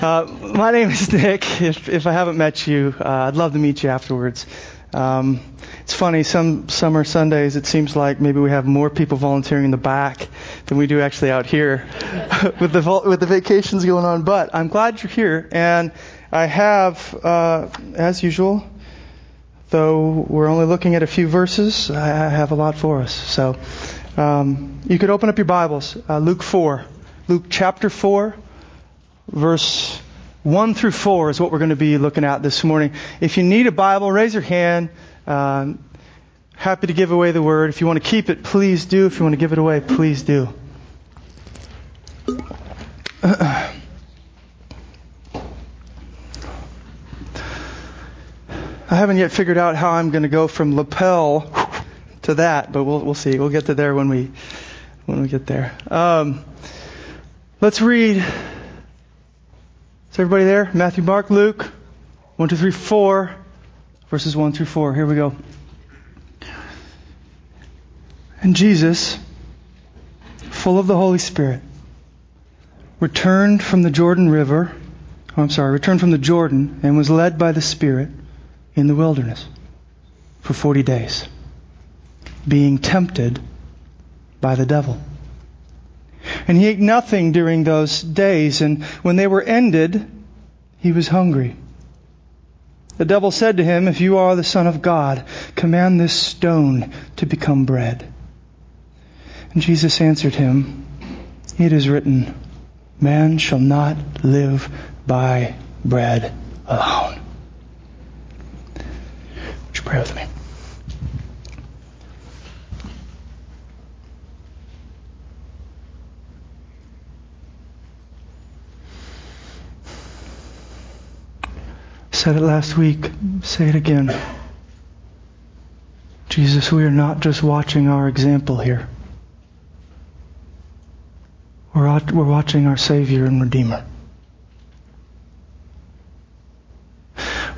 Uh, my name is Nick. If, if I haven't met you, uh, I'd love to meet you afterwards. Um, it's funny, some summer Sundays it seems like maybe we have more people volunteering in the back than we do actually out here with the with the vacations going on. But I'm glad you're here, and I have, uh, as usual, though we're only looking at a few verses, I have a lot for us. So um, you could open up your Bibles, uh, Luke 4, Luke chapter 4 verse 1 through 4 is what we're going to be looking at this morning. If you need a Bible, raise your hand. Um, happy to give away the word. If you want to keep it, please do. If you want to give it away, please do. I haven't yet figured out how I'm going to go from lapel to that, but we'll we'll see. We'll get to there when we when we get there. Um, let's read everybody there? Matthew, Mark, Luke. 1, 2, 3, 4. Verses 1 through 4. Here we go. And Jesus, full of the Holy Spirit, returned from the Jordan River. Oh, I'm sorry, returned from the Jordan and was led by the Spirit in the wilderness for 40 days, being tempted by the devil. And he ate nothing during those days, and when they were ended, he was hungry. The devil said to him, If you are the Son of God, command this stone to become bread. And Jesus answered him, It is written, Man shall not live by bread alone. Would you pray with me? Said it last week, say it again. Jesus, we are not just watching our example here. We're, we're watching our Savior and Redeemer.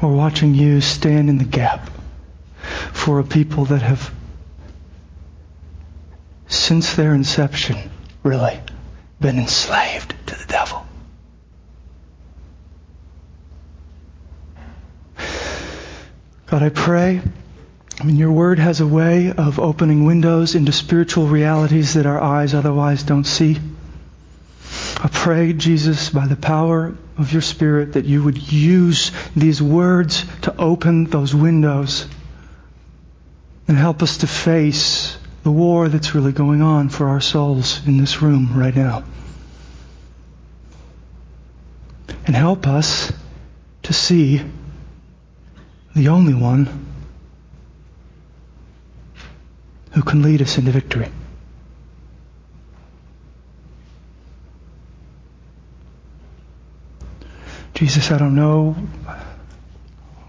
We're watching you stand in the gap for a people that have, since their inception, really, been enslaved to the devil. God, I pray. I mean, your word has a way of opening windows into spiritual realities that our eyes otherwise don't see. I pray, Jesus, by the power of your Spirit, that you would use these words to open those windows and help us to face the war that's really going on for our souls in this room right now. And help us to see the only one who can lead us into victory. Jesus, I don't know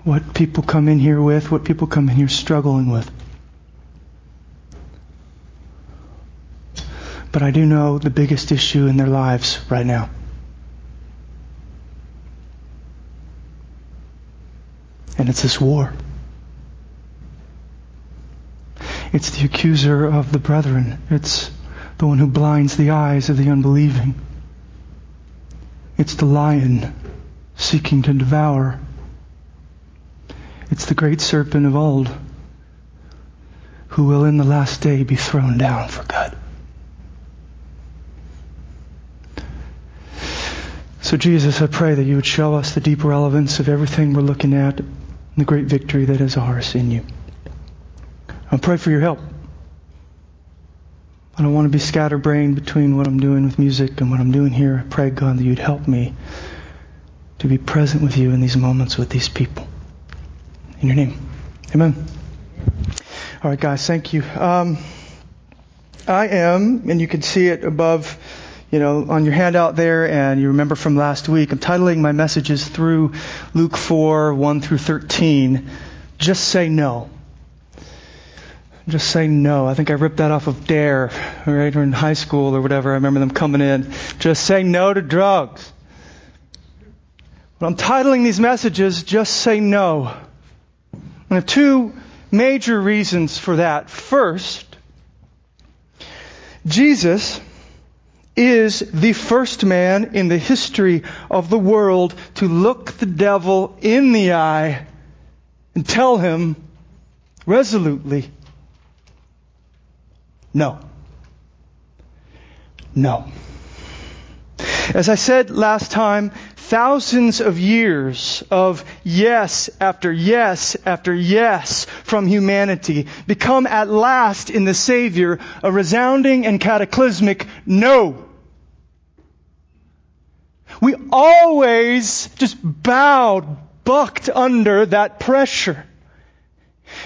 what people come in here with, what people come in here struggling with. But I do know the biggest issue in their lives right now. And it's this war. It's the accuser of the brethren. It's the one who blinds the eyes of the unbelieving. It's the lion seeking to devour. It's the great serpent of old who will in the last day be thrown down for good. So, Jesus, I pray that you would show us the deep relevance of everything we're looking at the great victory that is ours in you. I pray for your help. I don't want to be scatterbrained between what I'm doing with music and what I'm doing here. I pray, God, that you'd help me to be present with you in these moments with these people. In your name. Amen. All right, guys, thank you. Um, I am, and you can see it above you know, on your handout there, and you remember from last week, I'm titling my messages through Luke 4, 1 through 13. Just say no. Just say no. I think I ripped that off of Dare, right, or in high school or whatever. I remember them coming in. Just say no to drugs. But I'm titling these messages, Just Say No. And I have two major reasons for that. First, Jesus is the first man in the history of the world to look the devil in the eye and tell him resolutely, no. No. As I said last time, thousands of years of yes after yes after yes from humanity become at last in the Savior a resounding and cataclysmic no. We always just bowed, bucked under that pressure.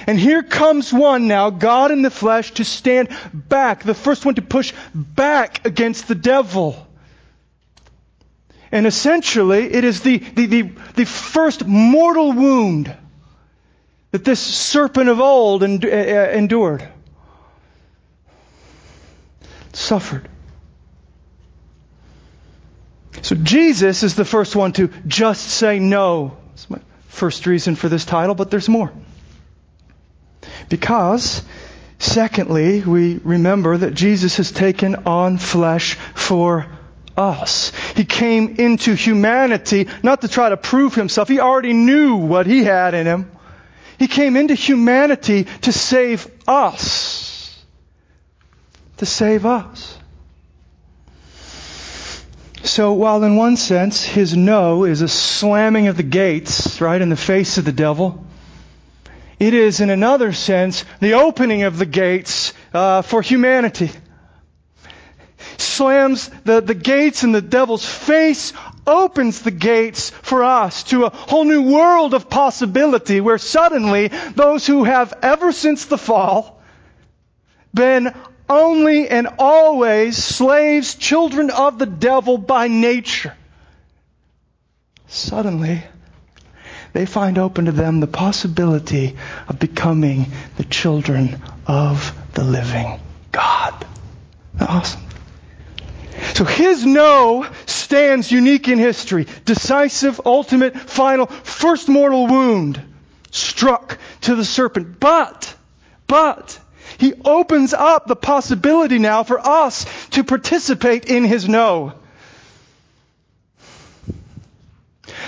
And here comes one now, God in the flesh, to stand back, the first one to push back against the devil. And essentially, it is the, the, the, the first mortal wound that this serpent of old uh, endured, suffered. So Jesus is the first one to just say no. That's my first reason for this title, but there's more. Because, secondly, we remember that Jesus has taken on flesh for us. He came into humanity not to try to prove himself. He already knew what he had in him. He came into humanity to save us. To save us. So while in one sense his no is a slamming of the gates, right, in the face of the devil, it is, in another sense, the opening of the gates uh, for humanity. Slams the, the gates in the devil's face, opens the gates for us to a whole new world of possibility where suddenly those who have ever since the fall been only and always slaves, children of the devil by nature, suddenly they find open to them the possibility of becoming the children of the living God. Awesome. So his no stands unique in history. Decisive, ultimate, final, first mortal wound struck to the serpent. But, but, he opens up the possibility now for us to participate in his no.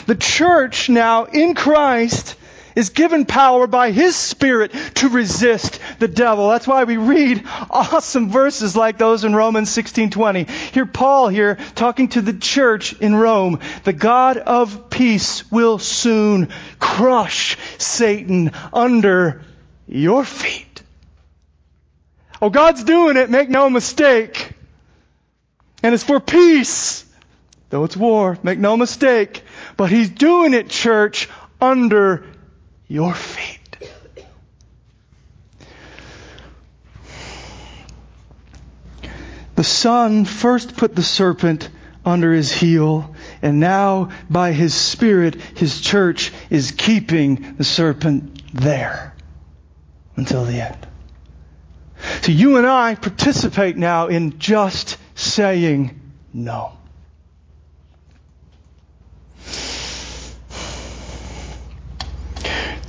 The church now in Christ is given power by His Spirit to resist the devil. That's why we read awesome verses like those in Romans 16:20. Here Paul here talking to the church in Rome. The God of peace will soon crush Satan under your feet. Oh, God's doing it, make no mistake. And it's for peace. Though it's war, make no mistake. But he's doing it, church, under your feet. The Son first put the serpent under his heel, and now by his Spirit, his church is keeping the serpent there until the end. So you and I participate now in just saying no.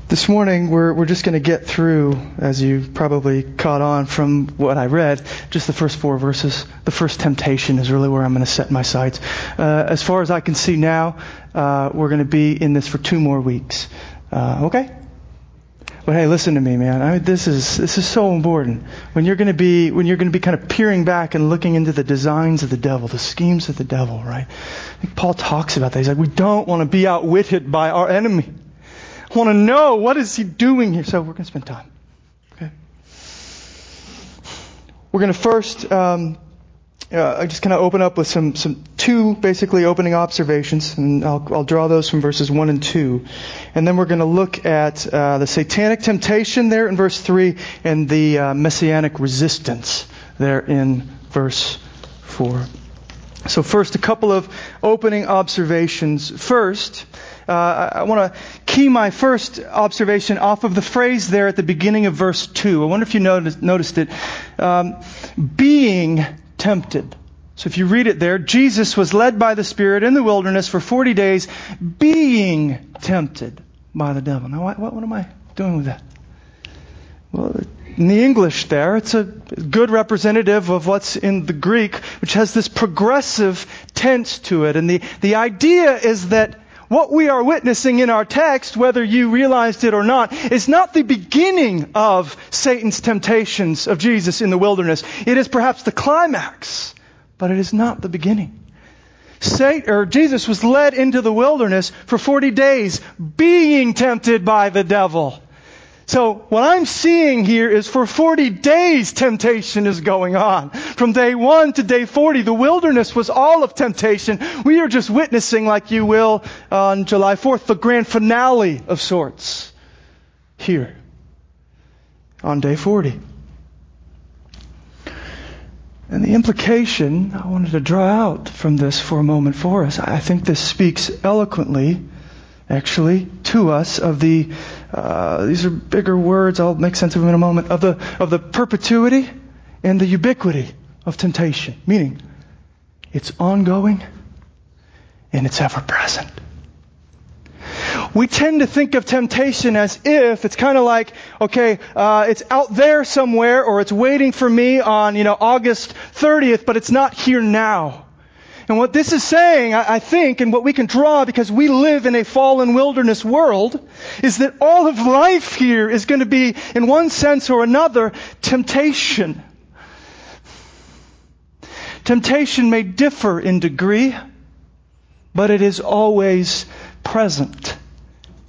This morning, we're, we're just going to get through, as you probably caught on from what I read, just the first four verses. The first temptation is really where I'm going to set my sights. Uh, as far as I can see now, uh, we're going to be in this for two more weeks. Uh, okay? But hey, listen to me, man. I mean, this is this is so important. When you're going to be when you're going to be kind of peering back and looking into the designs of the devil, the schemes of the devil, right? Paul talks about that. He's like, we don't want to be outwitted by our enemy. Want to know what is he doing here. So we're going to spend time. Okay. We're going to first um, uh, just kind of open up with some some two basically opening observations, and I'll, I'll draw those from verses one and two, and then we're going to look at uh, the satanic temptation there in verse three and the uh, messianic resistance there in verse four. So first, a couple of opening observations. First uh, I want to key my first observation off of the phrase there at the beginning of verse 2. I wonder if you noticed, noticed it. Um, being tempted. So if you read it there, Jesus was led by the Spirit in the wilderness for 40 days, being tempted by the devil. Now, what, what am I doing with that? Well, In the English there, it's a good representative of what's in the Greek, which has this progressive tense to it. And the, the idea is that what we are witnessing in our text, whether you realized it or not, is not the beginning of Satan's temptations of Jesus in the wilderness. It is perhaps the climax, but it is not the beginning. Satan, or Jesus was led into the wilderness for 40 days, being tempted by the devil. So what I'm seeing here is for 40 days temptation is going on. From day one to day 40, the wilderness was all of temptation. We are just witnessing, like you will on July 4th, the grand finale of sorts here on day 40. And the implication I wanted to draw out from this for a moment for us, I think this speaks eloquently, actually, to us of the uh, these are bigger words. I'll make sense of them in a moment. Of the of the perpetuity and the ubiquity of temptation, meaning it's ongoing and it's ever present. We tend to think of temptation as if it's kind of like, okay, uh, it's out there somewhere, or it's waiting for me on, you know, August 30th, but it's not here now. And what this is saying, I think, and what we can draw because we live in a fallen wilderness world, is that all of life here is going to be, in one sense or another, temptation. Temptation may differ in degree, but it is always present.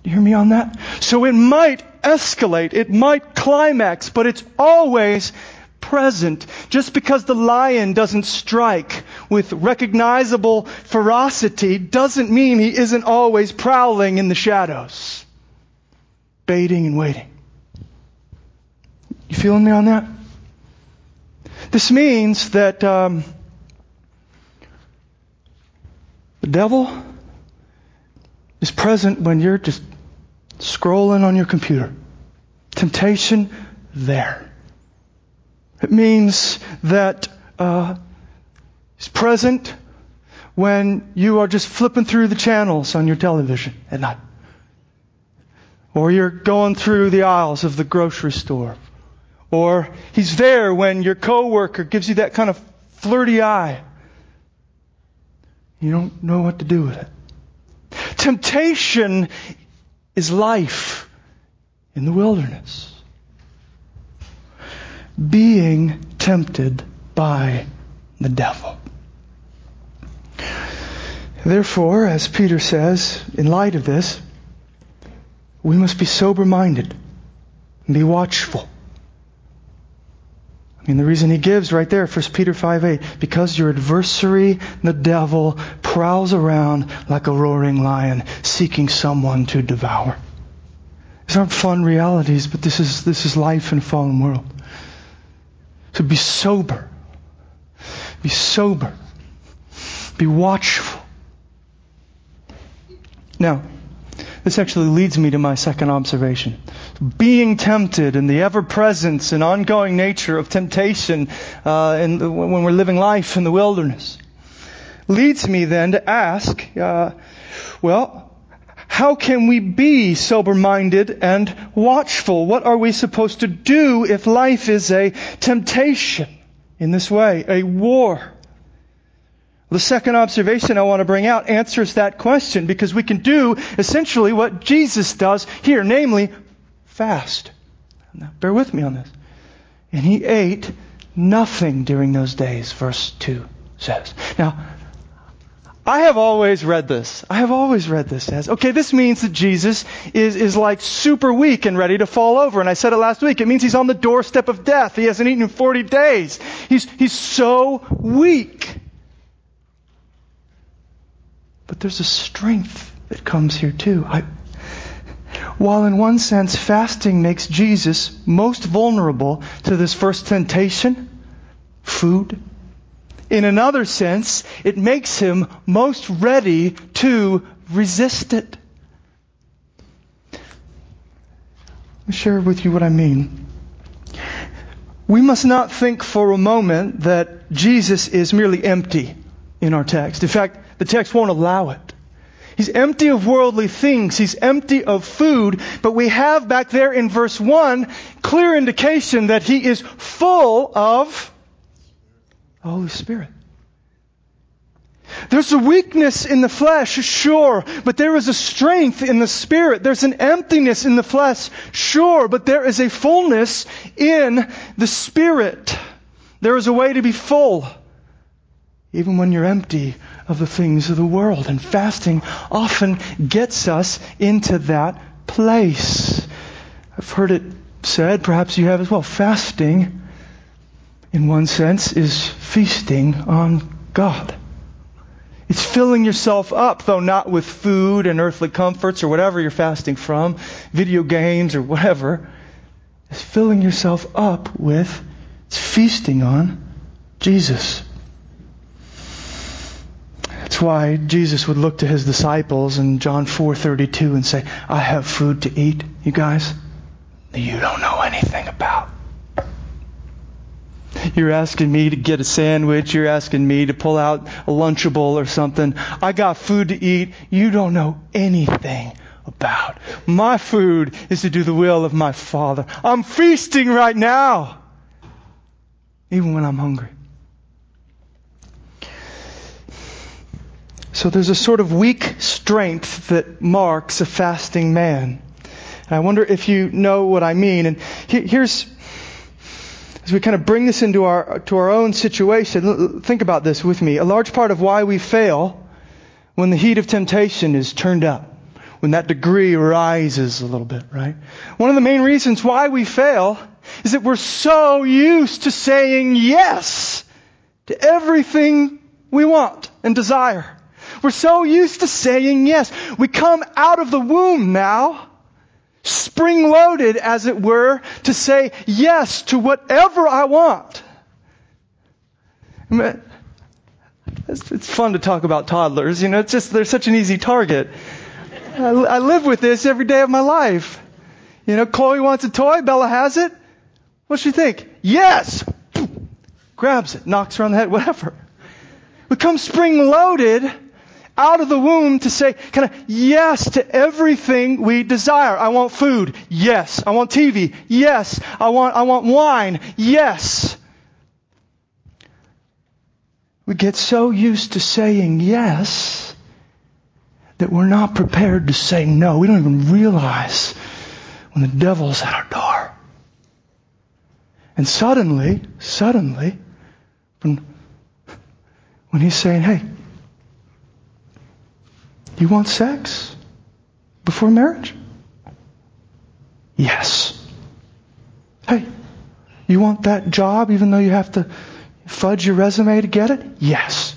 You hear me on that? So it might escalate, it might climax, but it's always present. Just because the lion doesn't strike with recognizable ferocity doesn't mean he isn't always prowling in the shadows, baiting and waiting. You feeling me on that? This means that um, the devil is present when you're just scrolling on your computer. Temptation there. It means that uh, He's present when you are just flipping through the channels on your television at night. Or you're going through the aisles of the grocery store. Or He's there when your coworker gives you that kind of flirty eye. You don't know what to do with it. Temptation is life in the wilderness being tempted by the devil. Therefore, as Peter says, in light of this, we must be sober minded and be watchful. I mean, the reason he gives right there, 1 Peter 5 8, because your adversary, the devil, prowls around like a roaring lion, seeking someone to devour. These aren't fun realities, but this is, this is life in a fallen world. So be sober. Be sober. Be watchful. Now, this actually leads me to my second observation. Being tempted and the ever presence and ongoing nature of temptation uh, the, when we're living life in the wilderness leads me then to ask, uh, well, how can we be sober minded and watchful? What are we supposed to do if life is a temptation in this way, a war? The second observation I want to bring out answers that question because we can do essentially what Jesus does here, namely fast. Now, bear with me on this. And he ate nothing during those days, verse 2 says. Now, I have always read this. I have always read this as, okay, this means that Jesus is, is like super weak and ready to fall over. And I said it last week. It means he's on the doorstep of death. He hasn't eaten in 40 days. He's, he's so weak. But there's a strength that comes here too. I, while in one sense fasting makes Jesus most vulnerable to this first temptation, food, in another sense, it makes him most ready to resist it. Let me share with you what I mean. We must not think for a moment that Jesus is merely empty in our text. In fact, the text won't allow it. He's empty of worldly things. He's empty of food. But we have back there in verse 1 clear indication that he is full of the Holy Spirit. There's a weakness in the flesh, sure, but there is a strength in the spirit. There's an emptiness in the flesh, sure, but there is a fullness in the spirit. There is a way to be full, even when you're empty of the things of the world. And fasting often gets us into that place. I've heard it said, perhaps you have as well, fasting, in one sense, is feasting on God. It's filling yourself up, though not with food and earthly comforts or whatever you're fasting from, video games or whatever. It's filling yourself up with, it's feasting on Jesus. That's why Jesus would look to his disciples in John 4:32 and say, "I have food to eat, you guys, that you don't know anything about." You're asking me to get a sandwich. You're asking me to pull out a Lunchable or something. I got food to eat you don't know anything about. My food is to do the will of my Father. I'm feasting right now, even when I'm hungry. So there's a sort of weak strength that marks a fasting man. And I wonder if you know what I mean. And here's as we kind of bring this into our, to our own situation, think about this with me. A large part of why we fail when the heat of temptation is turned up, when that degree rises a little bit, right? One of the main reasons why we fail is that we're so used to saying yes to everything we want and desire. We're so used to saying yes. We come out of the womb now spring loaded, as it were, to say yes to whatever I want. It's fun to talk about toddlers. You know, it's just, they're such an easy target. I, live with this every day of my life. You know, Chloe wants a toy, Bella has it. What's she think? Yes! Grabs it, knocks her on the head, whatever. We come spring loaded out of the womb to say kind of yes to everything we desire. I want food. Yes. I want TV. Yes. I want, I want wine. Yes. We get so used to saying yes that we're not prepared to say no. We don't even realize when the devil's at our door. And suddenly, suddenly, when, when he's saying, hey, you want sex before marriage? Yes. Hey, you want that job even though you have to fudge your resume to get it? Yes.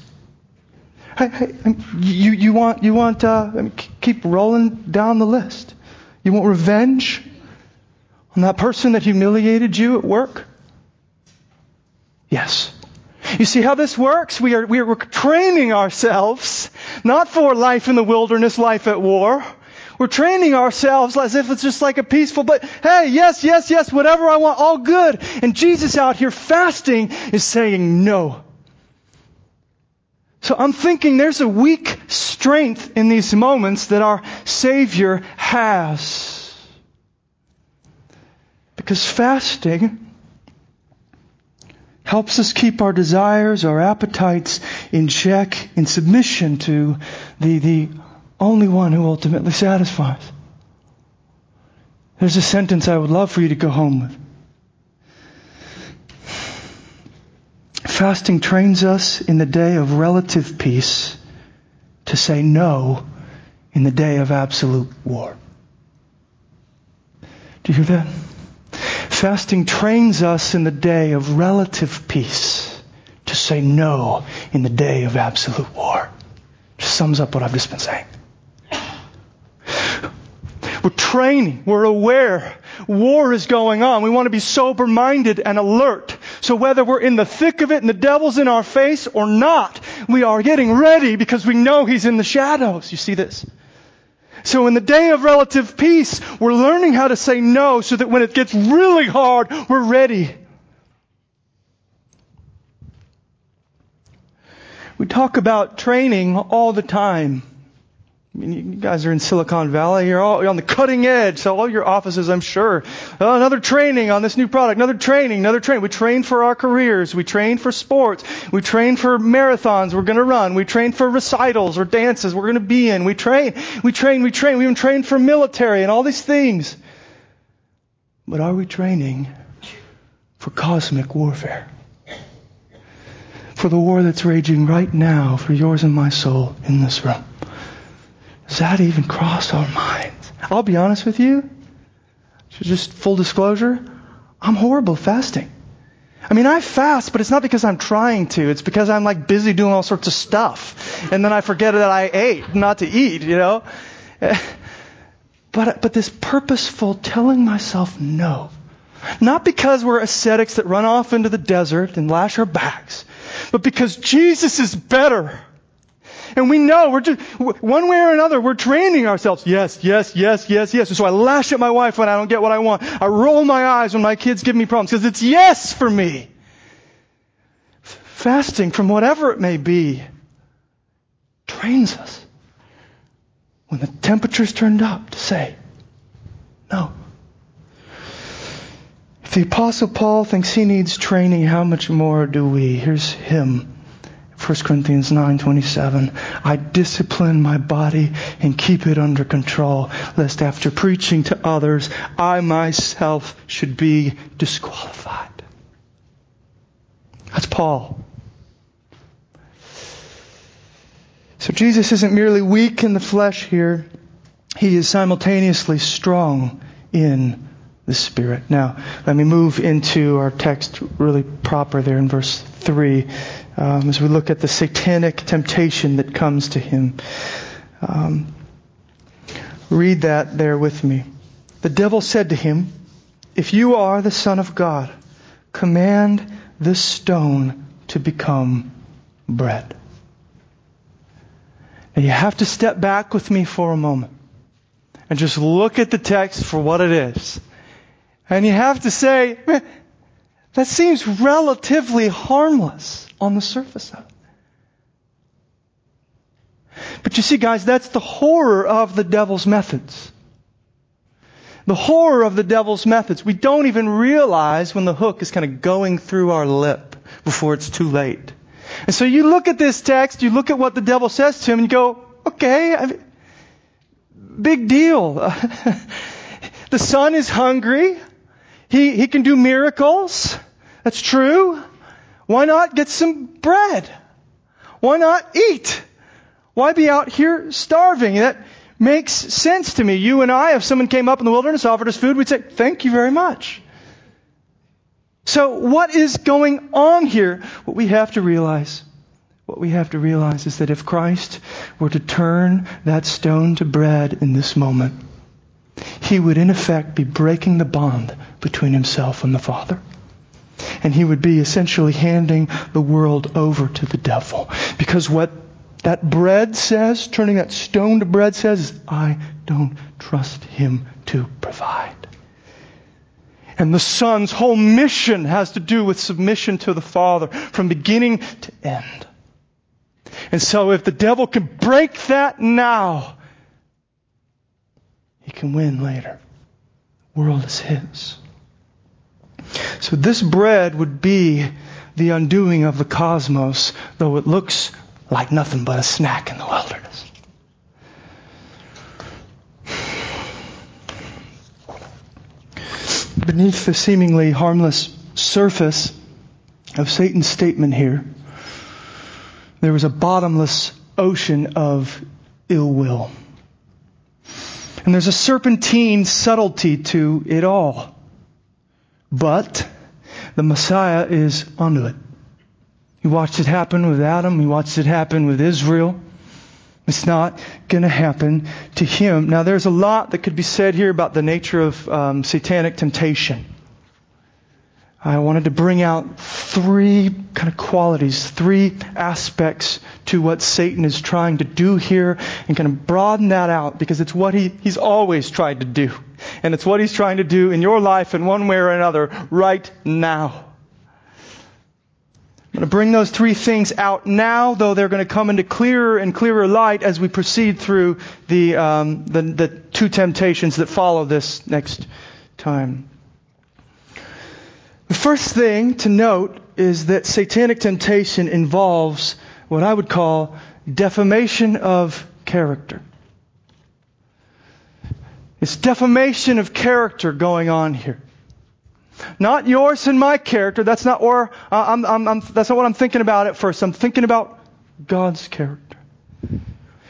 Hey, hey you, you want, you want, uh, keep rolling down the list. You want revenge on that person that humiliated you at work? Yes. You see how this works? We are, we are training ourselves, not for life in the wilderness, life at war. We're training ourselves as if it's just like a peaceful, but hey, yes, yes, yes, whatever I want, all good. And Jesus out here fasting is saying no. So I'm thinking there's a weak strength in these moments that our Savior has. Because fasting helps us keep our desires, our appetites in check, in submission to the, the only one who ultimately satisfies. There's a sentence I would love for you to go home with. Fasting trains us in the day of relative peace to say no in the day of absolute war. Do you hear that? Fasting trains us in the day of relative peace to say no in the day of absolute war. Just sums up what I've just been saying. We're training. We're aware. War is going on. We want to be sober minded and alert. So whether we're in the thick of it and the devil's in our face or not, we are getting ready because we know he's in the shadows. You see this? So in the day of relative peace, we're learning how to say no so that when it gets really hard, we're ready. We talk about training all the time. I mean, you guys are in Silicon Valley. You're all you're on the cutting edge. So all your offices, I'm sure. Oh, another training on this new product. Another training. Another training. We train for our careers. We train for sports. We train for marathons we're going to run. We train for recitals or dances we're going to be in. We train. We train. We train. We even train for military and all these things. But are we training for cosmic warfare? For the war that's raging right now for yours and my soul in this room. Does that even cross our minds? I'll be honest with you. Just full disclosure, I'm horrible fasting. I mean, I fast, but it's not because I'm trying to. It's because I'm like busy doing all sorts of stuff. And then I forget that I ate, not to eat, you know? But, but this purposeful telling myself no. Not because we're ascetics that run off into the desert and lash our backs, but because Jesus is better. And we know we're just, one way or another, we're training ourselves. Yes, yes, yes, yes, yes. And so I lash at my wife when I don't get what I want. I roll my eyes when my kids give me problems because it's yes for me. Fasting from whatever it may be trains us when the temperature's turned up to say no. If the apostle Paul thinks he needs training, how much more do we? Here's him 1 Corinthians 9:27 I discipline my body and keep it under control lest after preaching to others I myself should be disqualified. That's Paul. So Jesus isn't merely weak in the flesh here. He is simultaneously strong in the Spirit. Now, let me move into our text really proper there in verse 3 um, as we look at the satanic temptation that comes to him. Um, read that there with me. The devil said to him, If you are the Son of God, command this stone to become bread. Now you have to step back with me for a moment and just look at the text for what it is. And you have to say, that seems relatively harmless on the surface of it. But you see, guys, that's the horror of the devil's methods. The horror of the devil's methods. We don't even realize when the hook is kind of going through our lip before it's too late. And so you look at this text, you look at what the devil says to him, and you go, okay, I mean, big deal. the son is hungry. He, he can do miracles. That's true. Why not get some bread? Why not eat? Why be out here starving? That makes sense to me. You and I, if someone came up in the wilderness, offered us food, we'd say, thank you very much. So what is going on here? What we have to realize, what we have to realize is that if Christ were to turn that stone to bread in this moment, he would in effect be breaking the bond between himself and the Father and he would be essentially handing the world over to the devil. Because what that bread says, turning that stone to bread says, I don't trust him to provide. And the Son's whole mission has to do with submission to the Father from beginning to end. And so if the devil can break that now, he can win later. The world is his. So this bread would be the undoing of the cosmos, though it looks like nothing but a snack in the wilderness. Beneath the seemingly harmless surface of Satan's statement here, there was a bottomless ocean of ill will. And there's a serpentine subtlety to it all. But the Messiah is onto it. He watched it happen with Adam. He watched it happen with Israel. It's not going to happen to him. Now, there's a lot that could be said here about the nature of um, satanic temptation. I wanted to bring out three kind of qualities, three aspects to what Satan is trying to do here and kind of broaden that out because it's what he, he's always tried to do. And it's what he's trying to do in your life in one way or another right now. I'm going to bring those three things out now, though they're going to come into clearer and clearer light as we proceed through the, um, the, the two temptations that follow this next time. The first thing to note is that satanic temptation involves what I would call defamation of character. It's defamation of character going on here. Not yours and my character. That's not or uh, I'm, I'm, I'm, that's not what I'm thinking about at first. I'm thinking about God's character.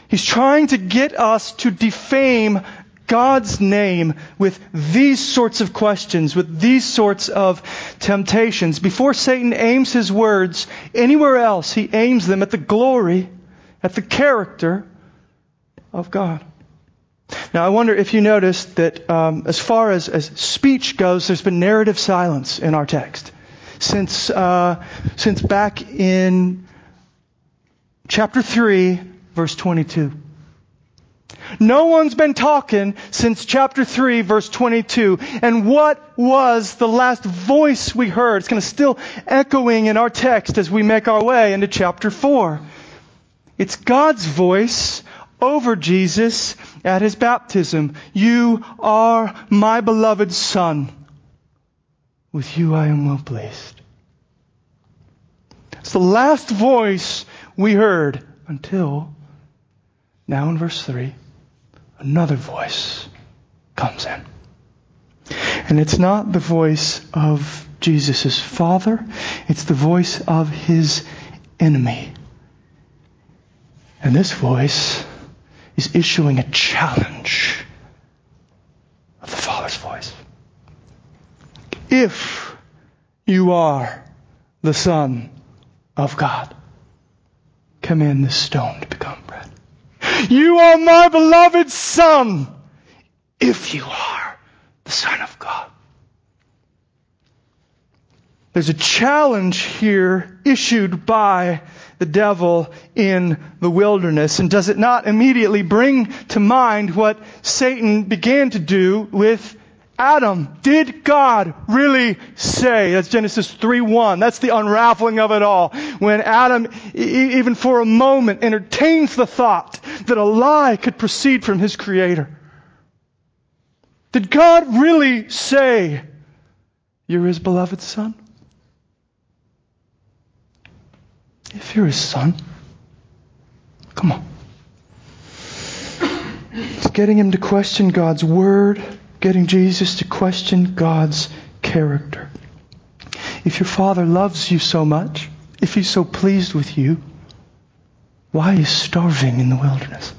He's trying to get us to defame God's name with these sorts of questions, with these sorts of temptations. Before Satan aims his words anywhere else, he aims them at the glory, at the character of God. Now, I wonder if you noticed that um, as far as, as speech goes, there's been narrative silence in our text. Since, uh, since back in chapter 3, verse 22. No one's been talking since chapter 3, verse 22. And what was the last voice we heard? It's kind of still echoing in our text as we make our way into chapter 4. It's God's voice over Jesus at his baptism. You are my beloved Son. With you I am well pleased. It's the last voice we heard until now in verse 3, another voice comes in. And it's not the voice of Jesus' Father, it's the voice of his enemy. And this voice is issuing a challenge of the Father's voice. If you are the Son of God, command this stone to become. You are my beloved Son, if you are the Son of God. There's a challenge here issued by the devil in the wilderness? And does it not immediately bring to mind what Satan began to do with Adam? Did God really say? That's Genesis 3:1. That's the unraveling of it all. When Adam, even for a moment, entertains the thought that a lie could proceed from his creator. Did God really say, You're his beloved son? If you're his son, come on. It's getting him to question God's word, getting Jesus to question God's character. If your father loves you so much, if he's so pleased with you, why you starving in the wilderness?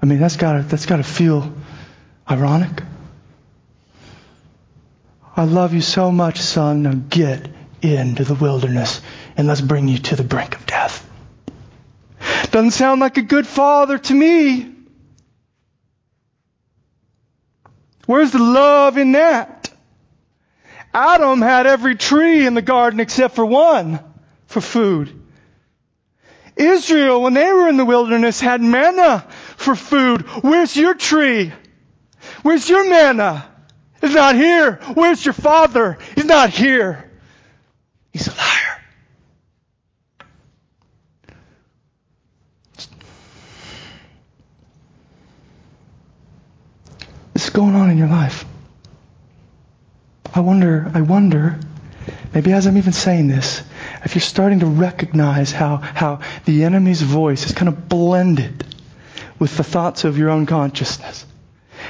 I mean, that's got to that's got to feel ironic. I love you so much, son. Now get into the wilderness and let's bring you to the brink of death. Doesn't sound like a good father to me. Where's the love in that? Adam had every tree in the garden except for one for food. Israel, when they were in the wilderness, had manna for food. Where's your tree? Where's your manna? He's not here. Where's your father? He's not here. He's a liar. This is going on in your life. I wonder, I wonder, maybe as I'm even saying this, if you're starting to recognize how, how the enemy's voice is kind of blended with the thoughts of your own consciousness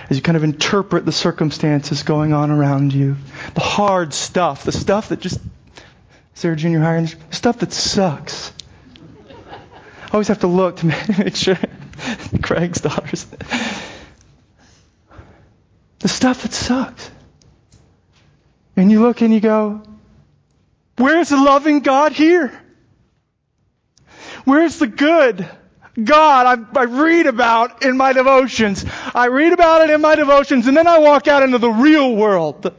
as you kind of interpret the circumstances going on around you. The hard stuff, the stuff that just, Sarah Junior the stuff that sucks. I always have to look to make sure Craig's daughters. The stuff that sucks. And you look and you go, where's the loving God here? Where's the good? God I, I, read about in my devotions. I read about it in my devotions and then I walk out into the real world.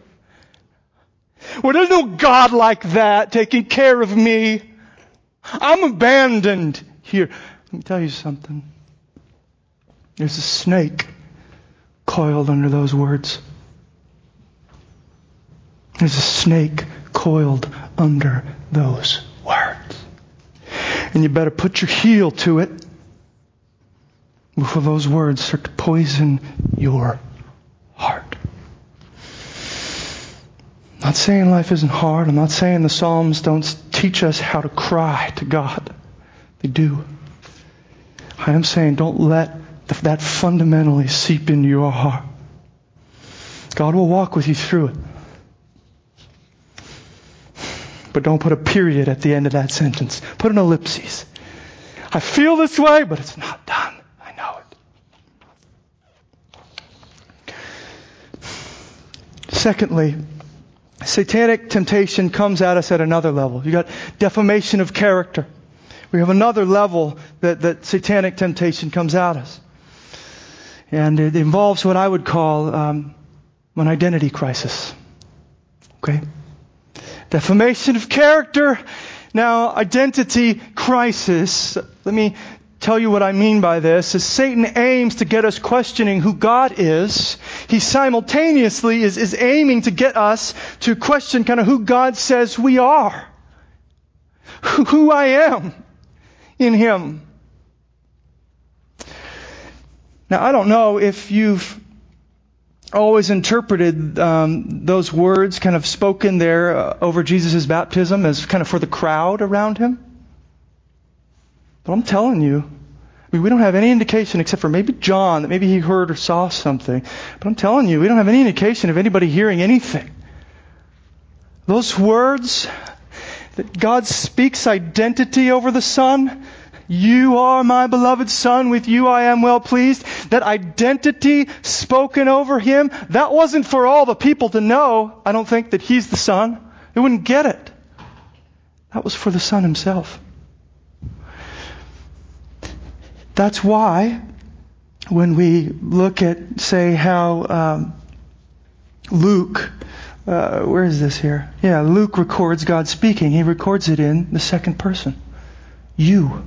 Where there's no God like that taking care of me. I'm abandoned here. Let me tell you something. There's a snake coiled under those words. There's a snake coiled under those words. And you better put your heel to it before those words start to poison your heart. I'm not saying life isn't hard. I'm not saying the Psalms don't teach us how to cry to God. They do. I am saying don't let that fundamentally seep into your heart. God will walk with you through it. But don't put a period at the end of that sentence. Put an ellipsis. I feel this way, but it's not done. I know it. Secondly, satanic temptation comes at us at another level. You got defamation of character. We have another level that, that satanic temptation comes at us. And it involves what I would call um, an identity crisis. Okay? Defamation of character. Now, identity crisis. Let me tell you what I mean by this. As Satan aims to get us questioning who God is, he simultaneously is, is aiming to get us to question kind of who God says we are. Who I am in him. Now, I don't know if you've always interpreted um, those words kind of spoken there uh, over Jesus' baptism as kind of for the crowd around him. But I'm telling you, I mean, we don't have any indication except for maybe John that maybe he heard or saw something. But I'm telling you, we don't have any indication of anybody hearing anything. Those words that God speaks identity over the Son, you are my beloved son. With you I am well pleased. That identity spoken over him, that wasn't for all the people to know, I don't think, that he's the son. They wouldn't get it. That was for the son himself. That's why when we look at, say, how um, Luke, uh, where is this here? Yeah, Luke records God speaking. He records it in the second person. You.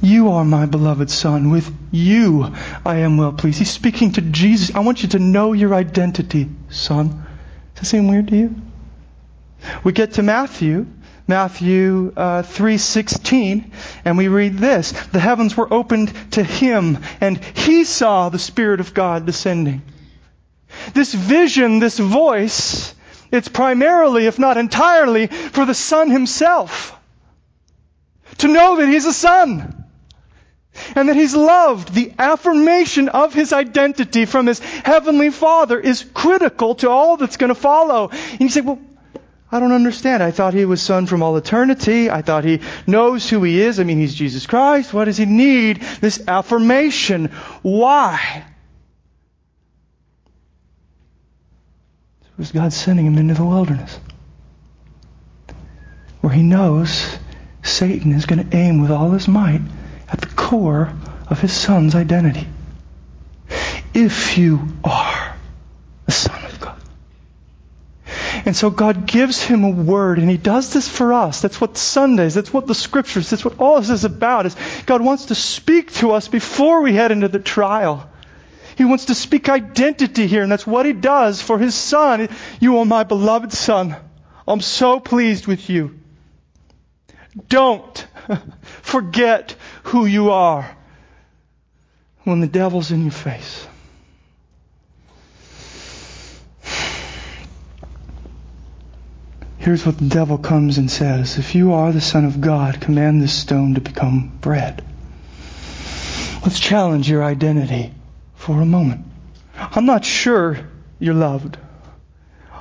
You are my beloved son. With you I am well pleased. He's speaking to Jesus. I want you to know your identity, son. Does that seem weird to you? We get to Matthew, Matthew uh, 3:16, and we read this: "The heavens were opened to him, and he saw the Spirit of God descending." This vision, this voice, it's primarily, if not entirely, for the Son himself. To know that he's a son and that he's loved. The affirmation of his identity from his heavenly Father is critical to all that's going to follow. And you say, well, I don't understand. I thought he was son from all eternity. I thought he knows who he is. I mean, he's Jesus Christ. Why does he need this affirmation? Why? It was God sending him into the wilderness where he knows Satan is going to aim with all his might at the core of his son's identity. If you are the son of God. And so God gives him a word, and he does this for us. That's what Sundays, that's what the scriptures, that's what all this is about, is God wants to speak to us before we head into the trial. He wants to speak identity here, and that's what he does for his son. You are my beloved son. I'm so pleased with you. Don't forget who you are when the devil's in your face. Here's what the devil comes and says If you are the Son of God, command this stone to become bread. Let's challenge your identity for a moment. I'm not sure you're loved.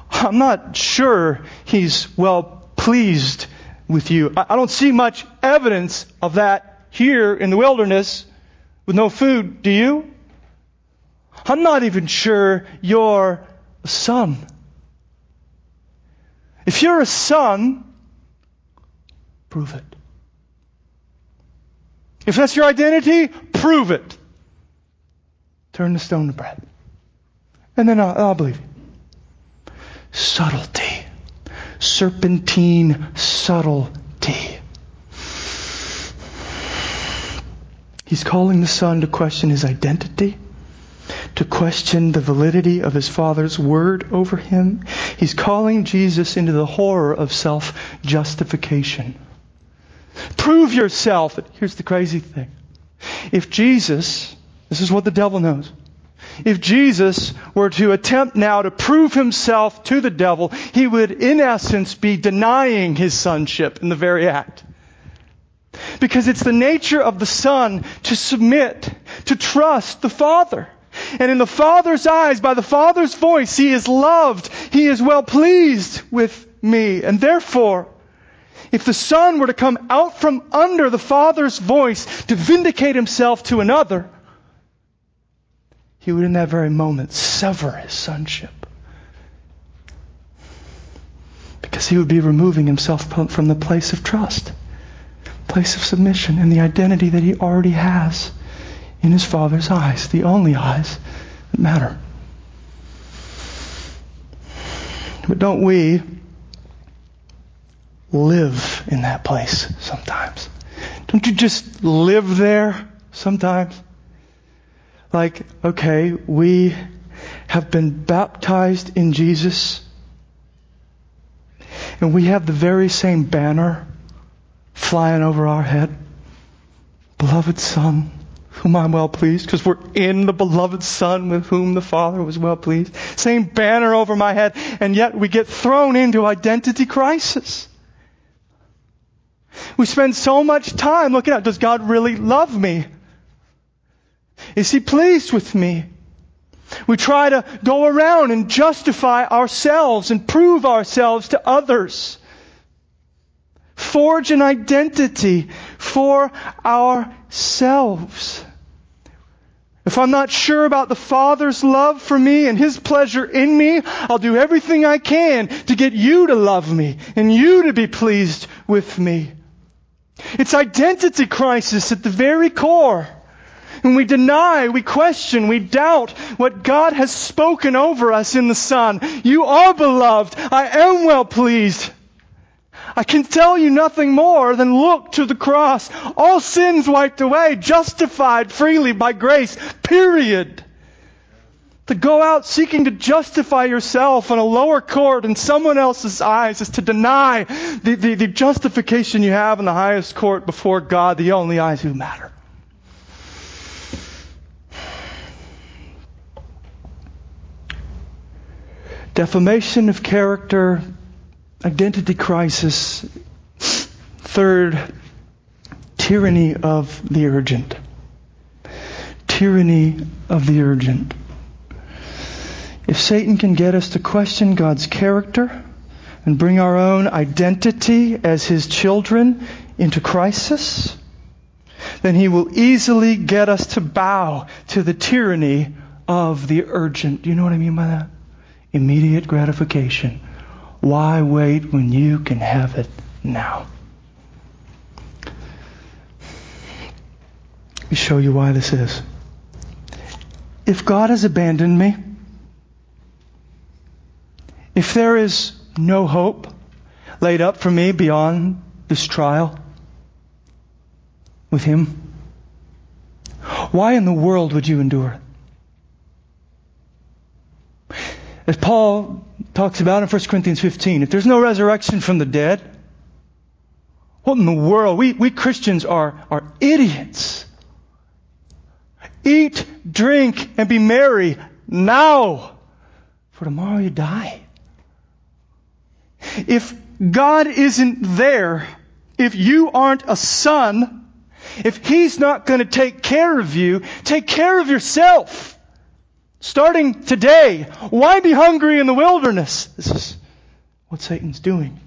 I'm not sure he's well pleased with you. I don't see much evidence of that here in the wilderness with no food, do you? I'm not even sure you're a son. If you're a son, prove it. If that's your identity, prove it. Turn the stone to bread. And then I'll, I'll believe you. Subtlety serpentine subtlety. He's calling the son to question his identity, to question the validity of his Father's word over him. He's calling Jesus into the horror of self justification. Prove yourself. Here's the crazy thing. If Jesus, this is what the devil knows, if Jesus were to attempt now to prove himself to the devil, he would in essence be denying his sonship in the very act. Because it's the nature of the Son to submit, to trust the Father. And in the Father's eyes, by the Father's voice, He is loved. He is well pleased with me. And therefore, if the Son were to come out from under the Father's voice to vindicate Himself to another, He would in that very moment sever His sonship. Because He would be removing Himself from the place of trust place of submission and the identity that he already has in his Father's eyes, the only eyes that matter. But don't we live in that place sometimes? Don't you just live there sometimes? Like, okay, we have been baptized in Jesus, and we have the very same banner flying over our head. Beloved Son, whom I'm well pleased, because we're in the beloved Son with whom the Father was well pleased. Same banner over my head, and yet we get thrown into identity crisis. We spend so much time looking at, does God really love me? Is He pleased with me? We try to go around and justify ourselves and prove ourselves to others forge an identity for ourselves. If I'm not sure about the Father's love for me and His pleasure in me, I'll do everything I can to get you to love me and you to be pleased with me. It's identity crisis at the very core. When we deny, we question, we doubt what God has spoken over us in the Son. You are beloved. I am well pleased. I can tell you nothing more than look to the cross. All sins wiped away, justified freely by grace, period. To go out seeking to justify yourself in a lower court in someone else's eyes is to deny the, the, the justification you have in the highest court before God, the only eyes who matter. Defamation of character identity crisis. Third, tyranny of the urgent. Tyranny of the urgent. If Satan can get us to question God's character and bring our own identity as his children into crisis, then he will easily get us to bow to the tyranny of the urgent. Do you know what I mean by that? Immediate gratification why wait when you can have it now? Let me show you why this is. If God has abandoned me, if there is no hope laid up for me beyond this trial with Him, why in the world would you endure it? As Paul talks about in 1 Corinthians 15. If there's no resurrection from the dead, what in the world? We, we Christians are, are idiots. Eat, drink, and be merry now, for tomorrow you die. If God isn't there, if you aren't a son, if He's not going to take care of you, take care of yourself. Starting today, why be hungry in the wilderness? This is what Satan's doing.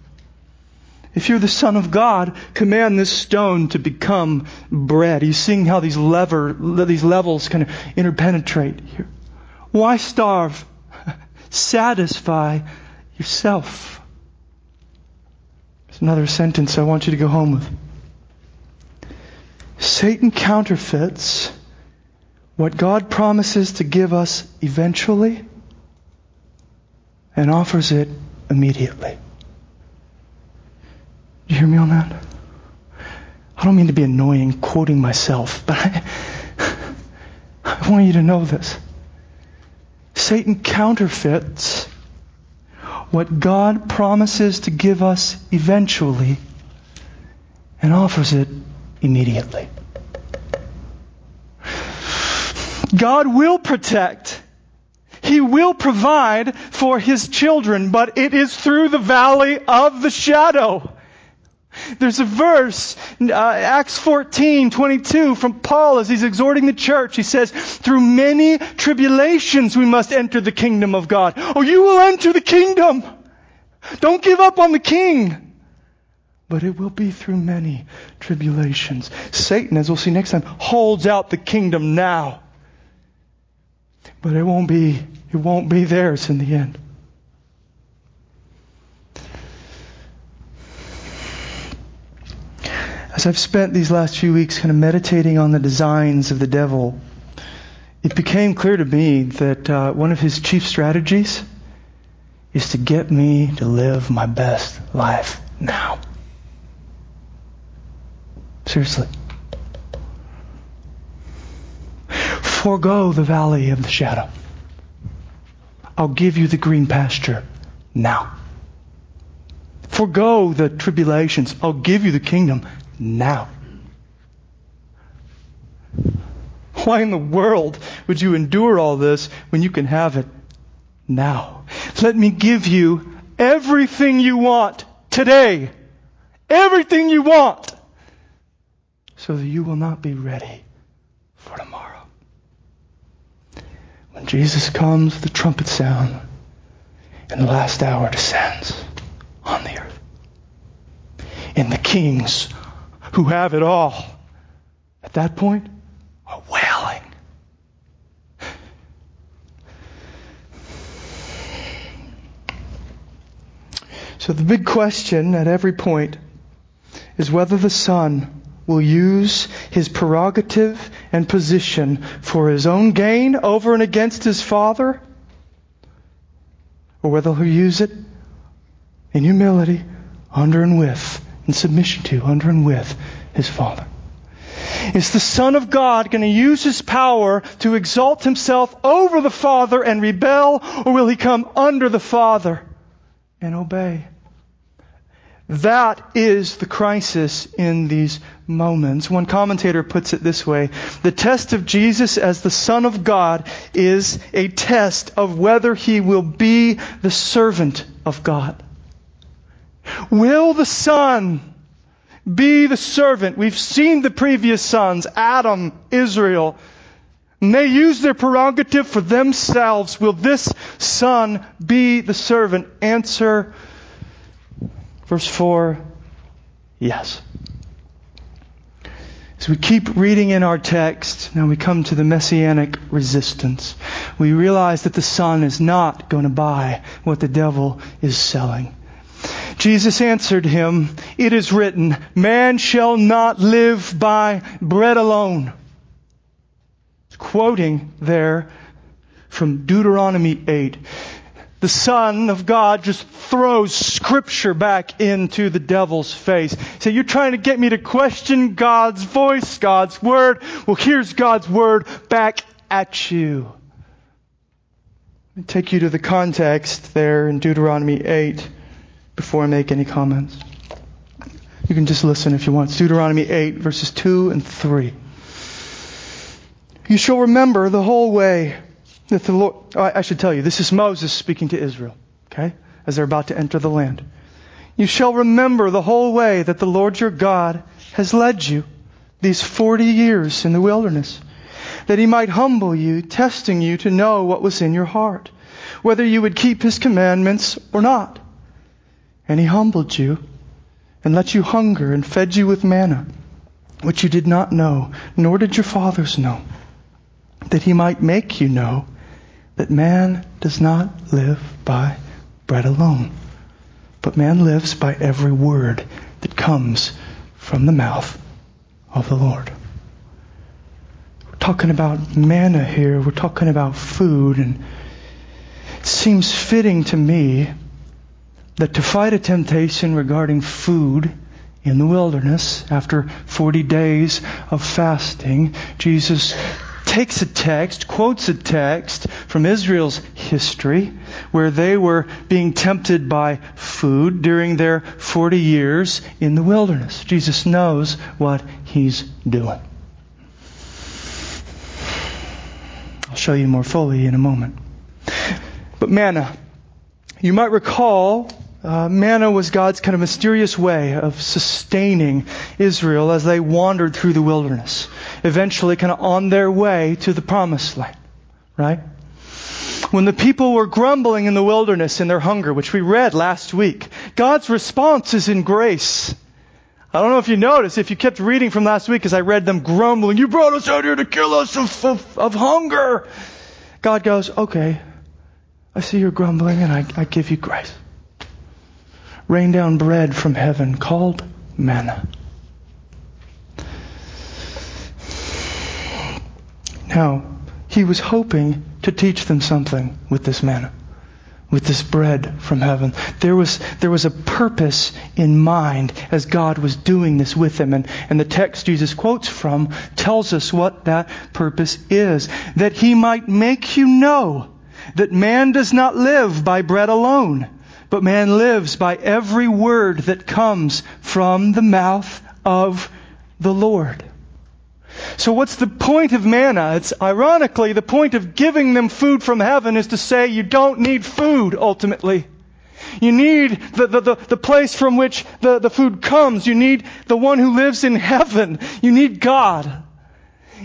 If you're the Son of God, command this stone to become bread. You seeing how these lever, these levels kind of interpenetrate here. Why starve? Satisfy yourself. There's another sentence I want you to go home with. Satan counterfeits what God promises to give us eventually and offers it immediately. Do you hear me on that? I don't mean to be annoying quoting myself, but I, I want you to know this. Satan counterfeits what God promises to give us eventually and offers it immediately. God will protect. He will provide for His children, but it is through the valley of the shadow. There's a verse, uh, Acts 14, 22, from Paul as he's exhorting the church. He says, through many tribulations we must enter the kingdom of God. Oh, you will enter the kingdom. Don't give up on the king. But it will be through many tribulations. Satan, as we'll see next time, holds out the kingdom now. But it won't be, it won't be theirs in the end. As I've spent these last few weeks kind of meditating on the designs of the devil, it became clear to me that uh, one of his chief strategies is to get me to live my best life now. Seriously. Forgo the valley of the shadow. I'll give you the green pasture now. Forgo the tribulations. I'll give you the kingdom now. Why in the world would you endure all this when you can have it now? Let me give you everything you want today. Everything you want. So that you will not be ready for tomorrow. When Jesus comes, the trumpet sound, and the last hour descends on the earth. And the kings who have it all, at that point, are wailing. So the big question at every point is whether the Son will use his prerogative and position for his own gain over and against his Father, or whether he'll use it in humility, under and with in submission to, under and with his Father. Is the Son of God going to use his power to exalt himself over the Father and rebel, or will he come under the Father and obey? That is the crisis in these moments. One commentator puts it this way The test of Jesus as the Son of God is a test of whether he will be the servant of God. Will the Son be the servant? We've seen the previous sons, Adam, Israel. And they use their prerogative for themselves. Will this son be the servant? Answer, verse 4, yes. As we keep reading in our text, now we come to the messianic resistance. We realize that the son is not going to buy what the devil is selling. Jesus answered him, It is written, Man shall not live by bread alone. Quoting there from Deuteronomy 8. The Son of God just throws Scripture back into the devil's face. So you're trying to get me to question God's voice, God's Word. Well, here's God's Word back at you. Let me take you to the context there in Deuteronomy 8 before I make any comments. You can just listen if you want. It's Deuteronomy 8, verses 2 and 3. You shall remember the whole way that the Lord, oh, I should tell you, this is Moses speaking to Israel, okay, as they're about to enter the land. You shall remember the whole way that the Lord your God has led you these 40 years in the wilderness, that he might humble you, testing you to know what was in your heart, whether you would keep his commandments or not. And he humbled you and let you hunger and fed you with manna, which you did not know, nor did your fathers know, that he might make you know that man does not live by bread alone, but man lives by every word that comes from the mouth of the Lord. We're talking about manna here. We're talking about food, and it seems fitting to me that to fight a temptation regarding food in the wilderness, after 40 days of fasting, Jesus takes a text, quotes a text from Israel's history where they were being tempted by food during their 40 years in the wilderness. Jesus knows what he's doing. I'll show you more fully in a moment. But manna. You might recall uh, manna was God's kind of mysterious way of sustaining Israel as they wandered through the wilderness, eventually kind of on their way to the promised land, right? When the people were grumbling in the wilderness in their hunger, which we read last week, God's response is in grace. I don't know if you noticed, if you kept reading from last week as I read them grumbling, you brought us out here to kill us of, of, of hunger. God goes, okay, I see you're grumbling and I, I give you grace rain down bread from heaven called manna. Now, he was hoping to teach them something with this manna, with this bread from heaven. There was, there was a purpose in mind as God was doing this with them. And, and the text Jesus quotes from tells us what that purpose is. That he might make you know that man does not live by bread alone but man lives by every word that comes from the mouth of the Lord. So what's the point of manna? It's ironically the point of giving them food from heaven is to say you don't need food ultimately. You need the, the, the, the, place from which the, the food comes. You need the one who lives in heaven. You need God.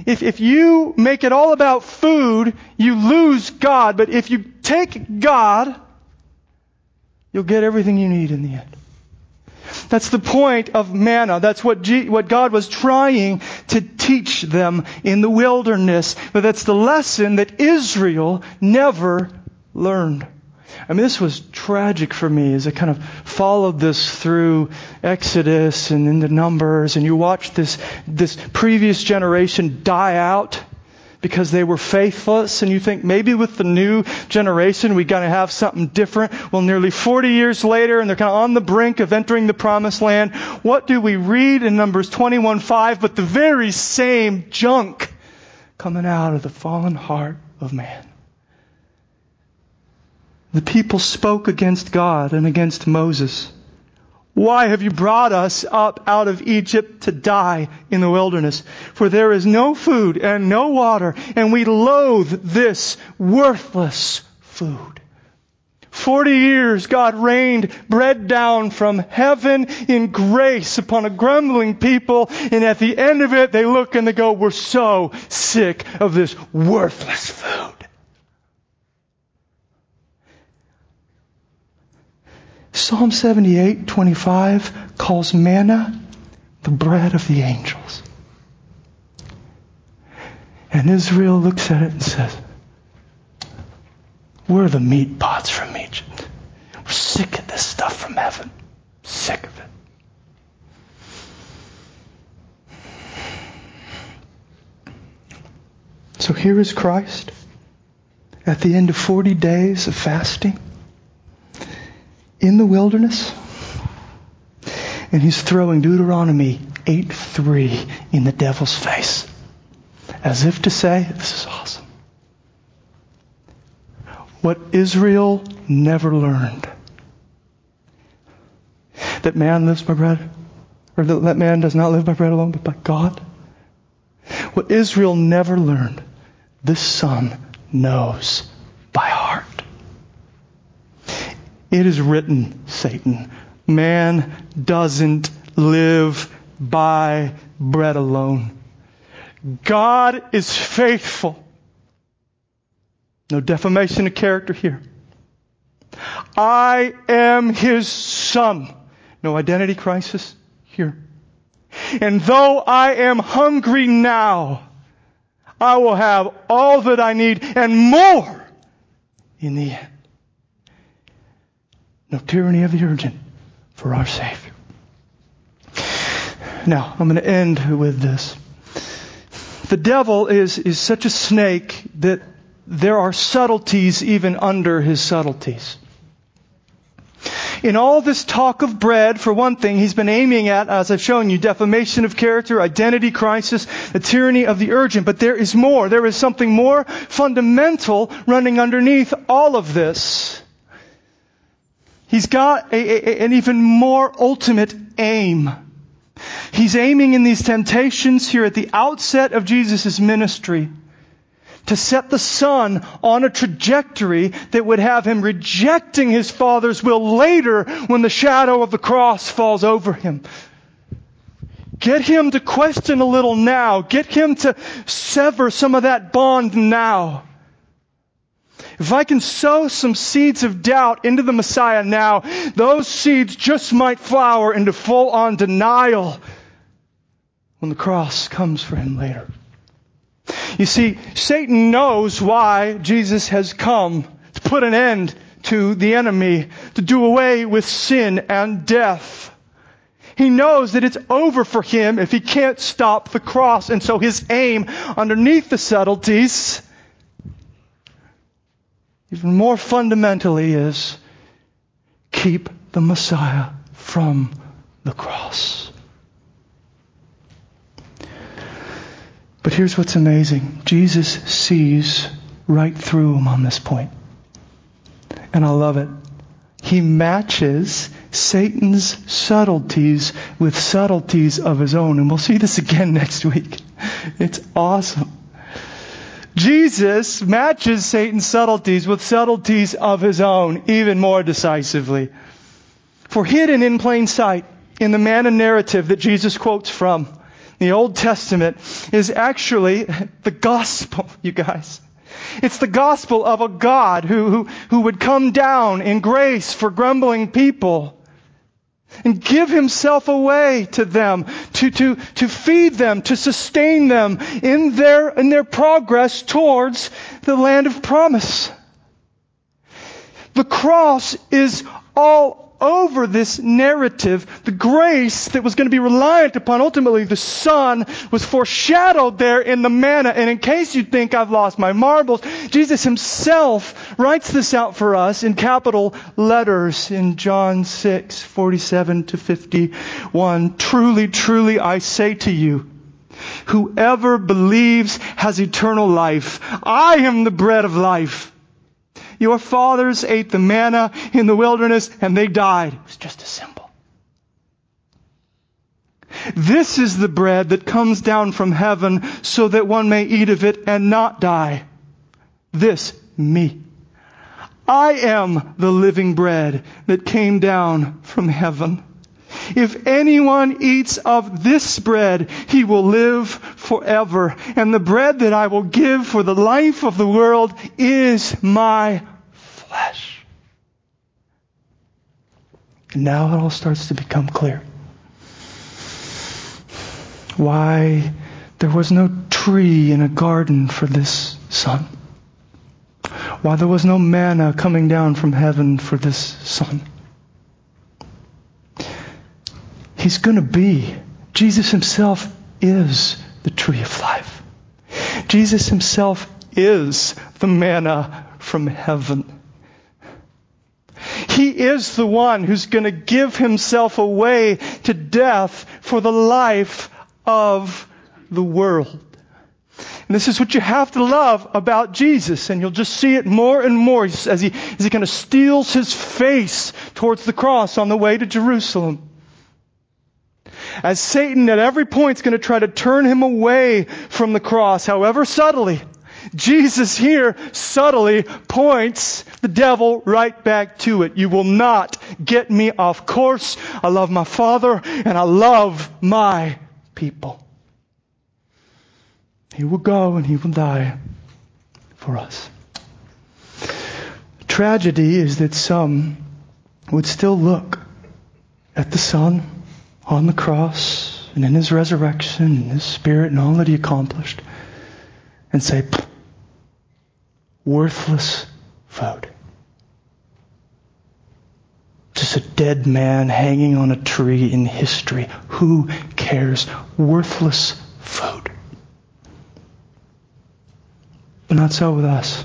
If, if you make it all about food, you lose God. But if you take God You'll get everything you need in the end. That's the point of manna. That's what, G- what God was trying to teach them in the wilderness. But that's the lesson that Israel never learned. I mean, this was tragic for me as I kind of followed this through Exodus and into Numbers, and you watch this, this previous generation die out because they were faithless and you think maybe with the new generation we got to have something different. Well, nearly 40 years later and they're kind of on the brink of entering the promised land. What do we read in Numbers 21:5 but the very same junk coming out of the fallen heart of man? The people spoke against God and against Moses. Why have you brought us up out of Egypt to die in the wilderness? For there is no food and no water, and we loathe this worthless food. Forty years God rained bread down from heaven in grace upon a grumbling people, and at the end of it they look and they go, we're so sick of this worthless food. Psalm 78, 25 calls manna the bread of the angels. And Israel looks at it and says, We're the meat pots from Egypt. We're sick of this stuff from heaven. Sick of it. So here is Christ at the end of 40 days of fasting in the wilderness, and he's throwing Deuteronomy 8 3 in the devil's face, as if to say, This is awesome. What Israel never learned that man lives by bread, or that man does not live by bread alone, but by God. What Israel never learned, this son knows by heart. It is written, Satan, man doesn't live by bread alone. God is faithful. No defamation of character here. I am his son. No identity crisis here. And though I am hungry now, I will have all that I need and more in the end. No tyranny of the urgent for our Savior. Now, I'm going to end with this. The devil is, is such a snake that there are subtleties even under his subtleties. In all this talk of bread, for one thing, he's been aiming at, as I've shown you, defamation of character, identity crisis, the tyranny of the urgent. But there is more. There is something more fundamental running underneath all of this. He's got a, a, an even more ultimate aim. He's aiming in these temptations here at the outset of Jesus' ministry to set the Son on a trajectory that would have him rejecting his Father's will later when the shadow of the cross falls over him. Get him to question a little now. Get him to sever some of that bond now. If I can sow some seeds of doubt into the Messiah now, those seeds just might flower into full on denial when the cross comes for him later. You see, Satan knows why Jesus has come to put an end to the enemy, to do away with sin and death. He knows that it's over for him if he can't stop the cross. And so his aim underneath the subtleties, even more fundamentally, is keep the Messiah from the cross. But here's what's amazing Jesus sees right through him on this point. And I love it. He matches Satan's subtleties with subtleties of his own. And we'll see this again next week. It's awesome. Jesus matches Satan's subtleties with subtleties of his own even more decisively. For hidden in plain sight in the manna narrative that Jesus quotes from, the Old Testament is actually the gospel, you guys. It's the gospel of a God who, who, who would come down in grace for grumbling people and give himself away to them, to, to, to feed them, to sustain them in their, in their progress towards the land of promise. The cross is all over this narrative, the grace that was going to be reliant upon ultimately the Son was foreshadowed there in the manna. And in case you think I've lost my marbles, Jesus himself writes this out for us in capital letters in John 6, 47 to 51. Truly, truly, I say to you, whoever believes has eternal life. I am the bread of life. Your fathers ate the manna in the wilderness and they died. It was just a symbol. This is the bread that comes down from heaven so that one may eat of it and not die. This, me. I am the living bread that came down from heaven. If anyone eats of this bread, he will live forever. And the bread that I will give for the life of the world is my flesh. And now it all starts to become clear. Why there was no tree in a garden for this son. Why there was no manna coming down from heaven for this son. He's going to be. Jesus himself is the tree of life. Jesus himself is the manna from heaven. He is the one who's going to give himself away to death for the life of the world. And this is what you have to love about Jesus, and you'll just see it more and more as he, as he kind of steels his face towards the cross on the way to Jerusalem as Satan at every point is going to try to turn him away from the cross, however subtly, Jesus here subtly points the devil right back to it. You will not get me off course. I love my Father and I love my people. He will go and he will die for us. Tragedy is that some would still look at the Son on the cross and in his resurrection and his spirit and all that he accomplished and say, worthless vote. Just a dead man hanging on a tree in history. Who cares? Worthless vote. But not so with us.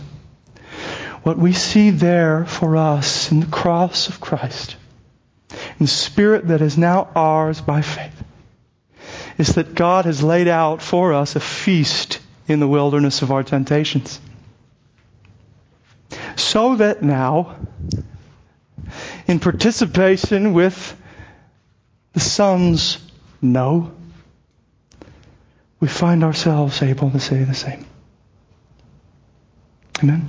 What we see there for us in the cross of Christ and Spirit that is now ours by faith is that God has laid out for us a feast in the wilderness of our temptations. So that now, in participation with the Son's no, we find ourselves able to say the same. Amen.